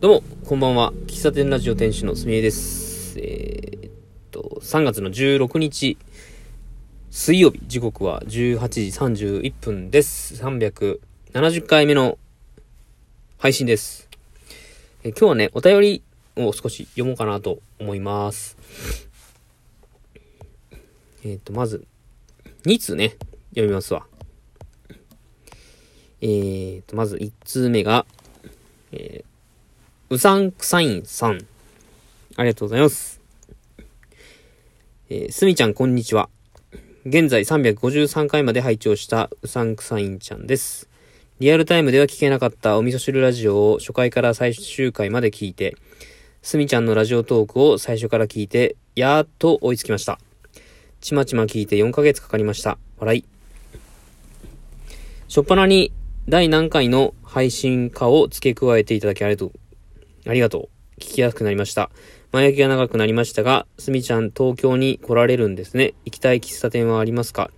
どうも、こんばんは。喫茶店ラジオ店主のすみえです。えーっと、3月の16日、水曜日、時刻は18時31分です。370回目の配信です。えー今日はね、お便りを少し読もうかなと思います。えーっと、まず、2通ね、読みますわ。えーっと、まず1通目が、えーうさんくさいんさん。ありがとうございます。えーすみちゃん、こんにちは。現在353回まで拝聴したうさんくさいんちゃんです。リアルタイムでは聞けなかったお味噌汁ラジオを初回から最終回まで聞いて、すみちゃんのラジオトークを最初から聞いて、やーっと追いつきました。ちまちま聞いて4ヶ月かかりました。笑い。しょっぱなに第何回の配信かを付け加えていただきありがとうありがとう。聞きやすくなりました。前置きが長くなりましたが、すみちゃん東京に来られるんですね。行きたい喫茶店はありますか？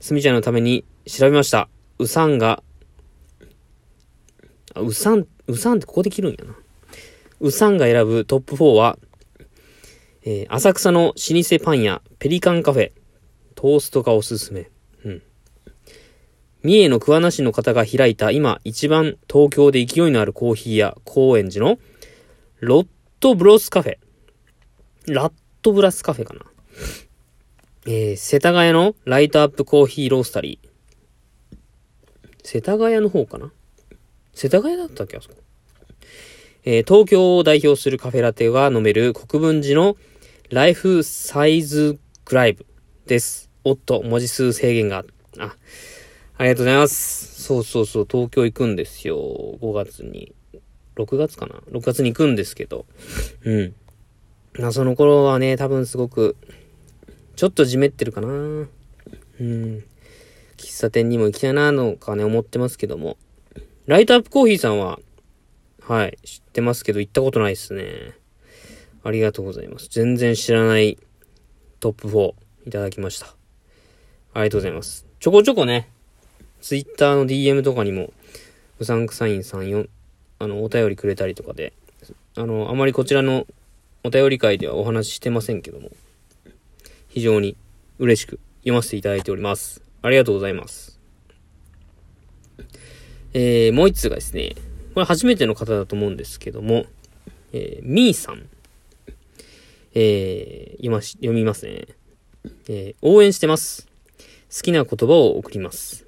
すみちゃんのために調べました。うさんが、あ、うさん、うさんってここで切るんやな。うさんが選ぶトップ4は、えー浅草の老舗パン屋、ペリカンカフェ、トーストがおすすめ。うん。三重の桑名市の方が開いた今一番東京で勢いのあるコーヒー屋、高円寺のロットブロスカフェ。ラットブラスカフェかな。えー、世田谷のライトアップコーヒーロースタリー。世田谷の方かな？世田谷だったっけあそこ。えー東京を代表するカフェラテが飲める国分寺のライフサイズクライブです。おっと、文字数制限が。あ、ありがとうございます。そうそうそう、東京行くんですよ。5月に。6月かな ?6 月に行くんですけど。うん。まあその頃はね、多分すごく、ちょっとじめってるかなうん。喫茶店にも行きたいなのかね、思ってますけども。ライトアップコーヒーさんは、はい、知ってますけど行ったことないですね。ありがとうございます。全然知らないトップ4いただきました。ありがとうございます。ちょこちょこね、ツイッターの DM とかにも、うさんくさいんさん、あの、お便りくれたりとかで、あの、あまりこちらのお便り会ではお話ししてませんけども、非常に嬉しく読ませていただいております。ありがとうございます。えー、もう一つがですね、これ初めての方だと思うんですけども、えー、みーさん。えー、読まし、読みますね。えー、応援してます。好きな言葉を送ります。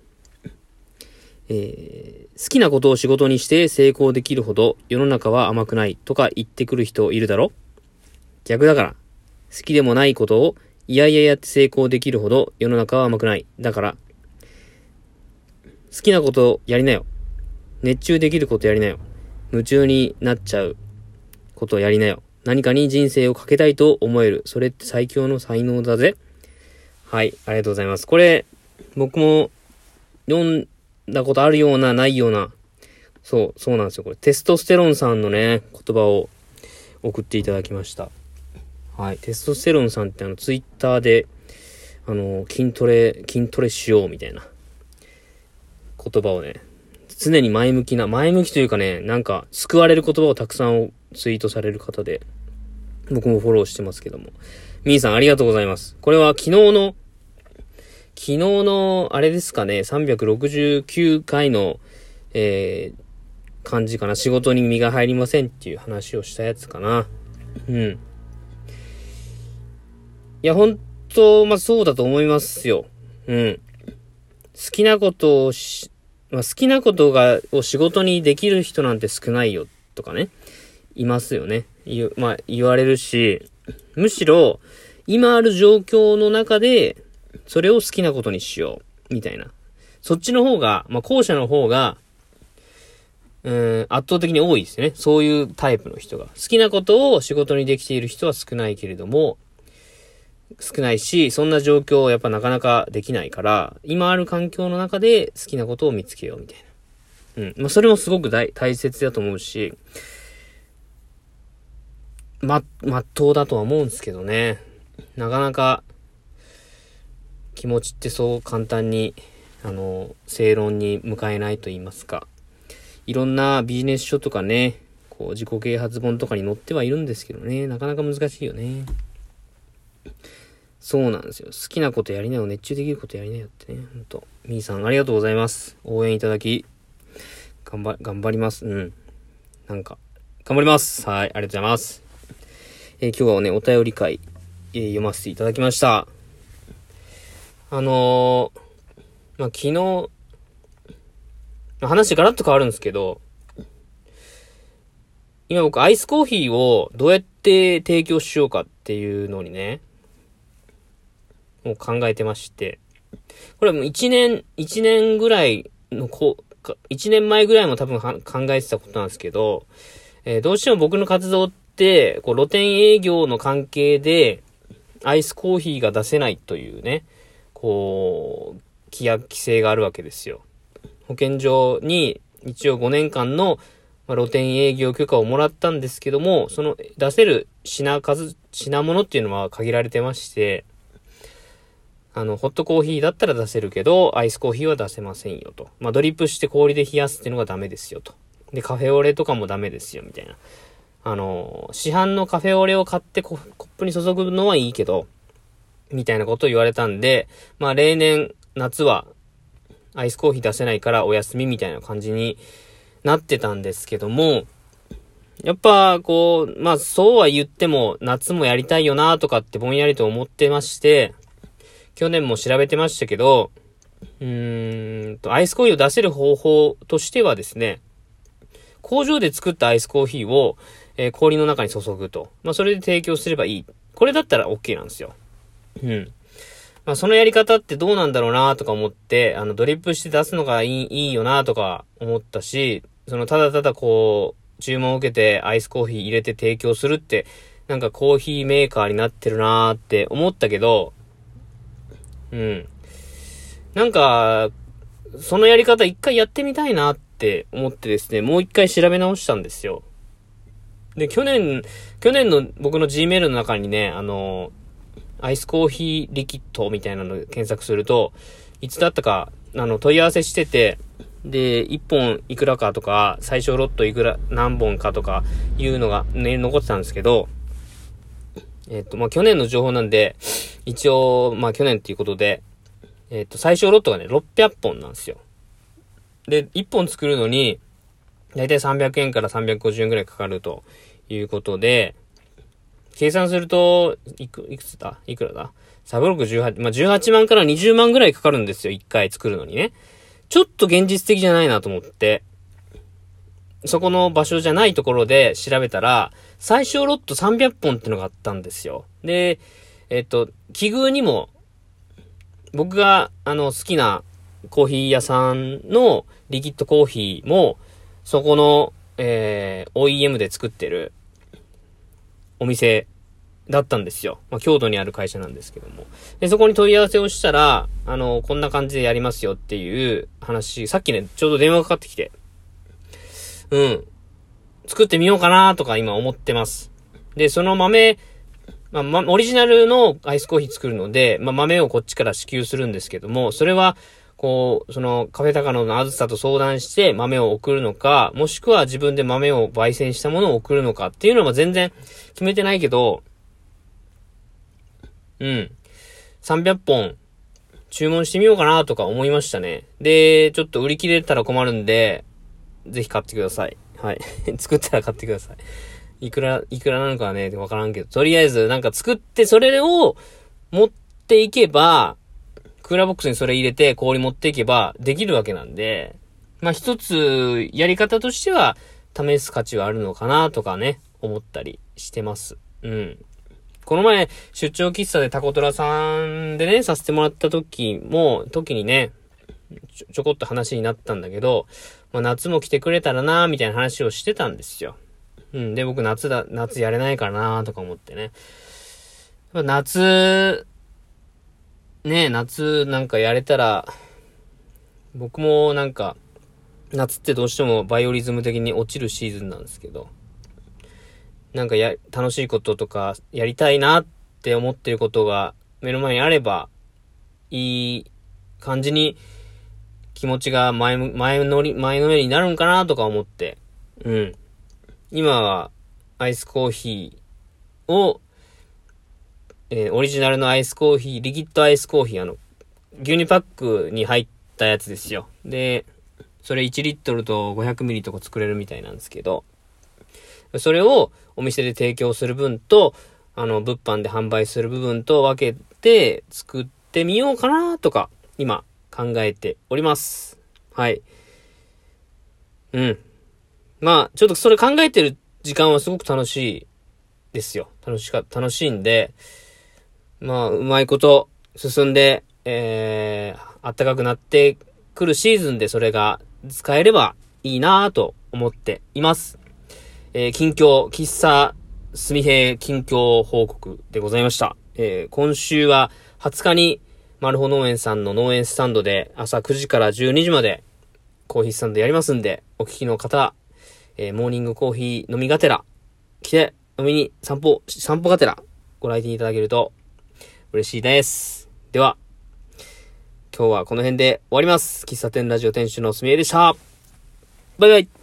えー好きなことを仕事にして成功できるほど世の中は甘くないとか言ってくる人いるだろ？逆だから。好きでもないことをいやいややって成功できるほど世の中は甘くない。だから、好きなことをやりなよ。熱中できることやりなよ。夢中になっちゃうことをやりなよ。何かに人生をかけたいと思える。それって最強の才能だぜ。はい、ありがとうございます。これ、僕も読んだことあるような、ないような、そう、そうなんですよ。これ、テストステロンさんのね、言葉を送っていただきました。はい、テストステロンさんってあの、ツイッターで、あの、筋トレ、筋トレしようみたいな言葉をね、常に前向きな、前向きというかね、なんか、救われる言葉をたくさんツイートされる方で、僕もフォローしてますけども。みーさんありがとうございます。これは昨日の、昨日の、あれですかね、369回の、えー、感じかな。仕事に身が入りませんっていう話をしたやつかな。うん。いや、本当まあ、そうだと思いますよ。うん。好きなことをし、まあ、好きなことが、を仕事にできる人なんて少ないよ、とかね。いますよね。まあ、言われるし、むしろ、今ある状況の中で、それを好きなことにしよう、みたいな。そっちの方が、まあ、後者の方が、うん、圧倒的に多いですね。そういうタイプの人が。好きなことを仕事にできている人は少ないけれども、少ないし、そんな状況をやっぱなかなかできないから、今ある環境の中で好きなことを見つけようみたいな。うん。まあ、それもすごく大大切だと思うし、ま、まっとうだとは思うんですけどね。なかなか、気持ちってそう簡単に、あの、正論に向かえないと言いますか。いろんなビジネス書とかね、こう、自己啓発本とかに載ってはいるんですけどね、なかなか難しいよね。そうなんですよ。好きなことやりなよ。熱中できることやりなよってね。ほんと。みーさん、ありがとうございます。応援いただき、頑張、頑張ります。うん。なんか、頑張ります。はい、ありがとうございます。えー、今日はね、お便り会、えー、読ませていただきました。あのー、まあ、昨日、話ガラッと変わるんですけど、今僕アイスコーヒーをどうやって提供しようかっていうのにね、もう考えてまして、これはもう1年、1年ぐらいのこ、1年前ぐらいも多分考えてたことなんですけど、えー、どうしても僕の活動って、こう露店営業の関係で、アイスコーヒーが出せないというね、こう、規約規制があるわけですよ。保健所に一応5年間の露店営業許可をもらったんですけども、その出せる品数、品物っていうのは限られてまして、あの、ホットコーヒーだったら出せるけど、アイスコーヒーは出せませんよと。まあ、ドリップして氷で冷やすっていうのがダメですよと。で、カフェオレとかもダメですよ、みたいな。あの、市販のカフェオレを買ってコップに注ぐのはいいけど、みたいなことを言われたんで、まあ、例年、夏はアイスコーヒー出せないからお休みみたいな感じになってたんですけども、やっぱ、こう、まあ、そうは言っても、夏もやりたいよなとかってぼんやりと思ってまして、去年も調べてましたけど、うーんと、アイスコーヒーを出せる方法としてはですね、工場で作ったアイスコーヒーを、えー、氷の中に注ぐと。まあ、それで提供すればいい。これだったら OK なんですよ。うん。まあ、そのやり方ってどうなんだろうなとか思って、あの、ドリップして出すのがいい、いいよなとか思ったし、その、ただただこう、注文を受けてアイスコーヒー入れて提供するって、なんかコーヒーメーカーになってるなーって思ったけど、うん。なんか、そのやり方一回やってみたいなって思ってですね、もう一回調べ直したんですよ。で、去年、去年の僕の Gmail の中にね、あの、アイスコーヒーリキッドみたいなの検索すると、いつだったか、あの、問い合わせしてて、で、1本いくらかとか、最小ロットいくら、何本かとかいうのがね、残ってたんですけど、えっ、と、まあ、去年の情報なんで、一応、まあ、去年っていうことで、えっ、と、最小ロットがね、600本なんですよ。で、1本作るのに、だいたい300円から350円くらいかかるということで、計算すると、いく、いくつだ？いくらだ ?3618、まあ、18万から20万ぐらいかかるんですよ、1回作るのにね。ちょっと現実的じゃないなと思って、そこの場所じゃないところで調べたら、最小ロット300本ってのがあったんですよ。で、えっと、奇遇にも、僕が、あの、好きなコーヒー屋さんのリキッドコーヒーも、そこの、えー、OEM で作ってるお店だったんですよ。まあ、京都にある会社なんですけども。で、そこに問い合わせをしたら、あの、こんな感じでやりますよっていう話、さっきね、ちょうど電話かかってきて、うん。作ってみようかなとか今思ってます。で、その豆、まあ、ま、オリジナルのアイスコーヒー作るので、まあ、豆をこっちから支給するんですけども、それは、こう、その、カフェ高野のあずさと相談して豆を送るのか、もしくは自分で豆を焙煎したものを送るのかっていうのは全然決めてないけど、うん。300本注文してみようかなとか思いましたね。で、ちょっと売り切れたら困るんで、ぜひ買ってください。はい。作ったら買ってください。いくら、いくらなのかはね、わからんけど、とりあえずなんか作って、それを持っていけば、クーラーボックスにそれ入れて氷持っていけばできるわけなんで、まあ一つやり方としては試す価値はあるのかなとかね、思ったりしてます。うん。この前、出張喫茶でタコトラさんでね、させてもらった時も、時にね、ちょ、ちょこっと話になったんだけど、まあ夏も来てくれたらなみたいな話をしてたんですよ。うん。で、僕夏だ、夏やれないからなとか思ってね。夏、ね夏なんかやれたら、僕もなんか、夏ってどうしてもバイオリズム的に落ちるシーズンなんですけど、なんかや、楽しいこととかやりたいなって思ってることが目の前にあれば、いい感じに気持ちが前、前乗り、前のめりになるんかなとか思って、うん。今はアイスコーヒーを、えー、オリジナルのアイスコーヒー、リキッドアイスコーヒー、あの、牛乳パックに入ったやつですよ。で、それ1リットルと500ミリとか作れるみたいなんですけど、それをお店で提供する分と、あの、物販で販売する部分と分けて作ってみようかなとか、今考えております。はい。うん。まあ、ちょっとそれ考えてる時間はすごく楽しいですよ。楽しか、楽しいんで、まあ、うまいこと進んで、えー、暖かくなってくるシーズンでそれが使えればいいなぁと思っています。えー、近況、喫茶、すみへ近況報告でございました。えー、今週は20日に、マルホ農園さんの農園スタンドで朝9時から12時までコーヒースタンドやりますんで、お聞きの方、えー、モーニングコーヒー飲みがてら、来て飲みに散歩、散歩がてらご来店いただけると嬉しいです。では、今日はこの辺で終わります。喫茶店ラジオ店主のすみえでした。バイバイ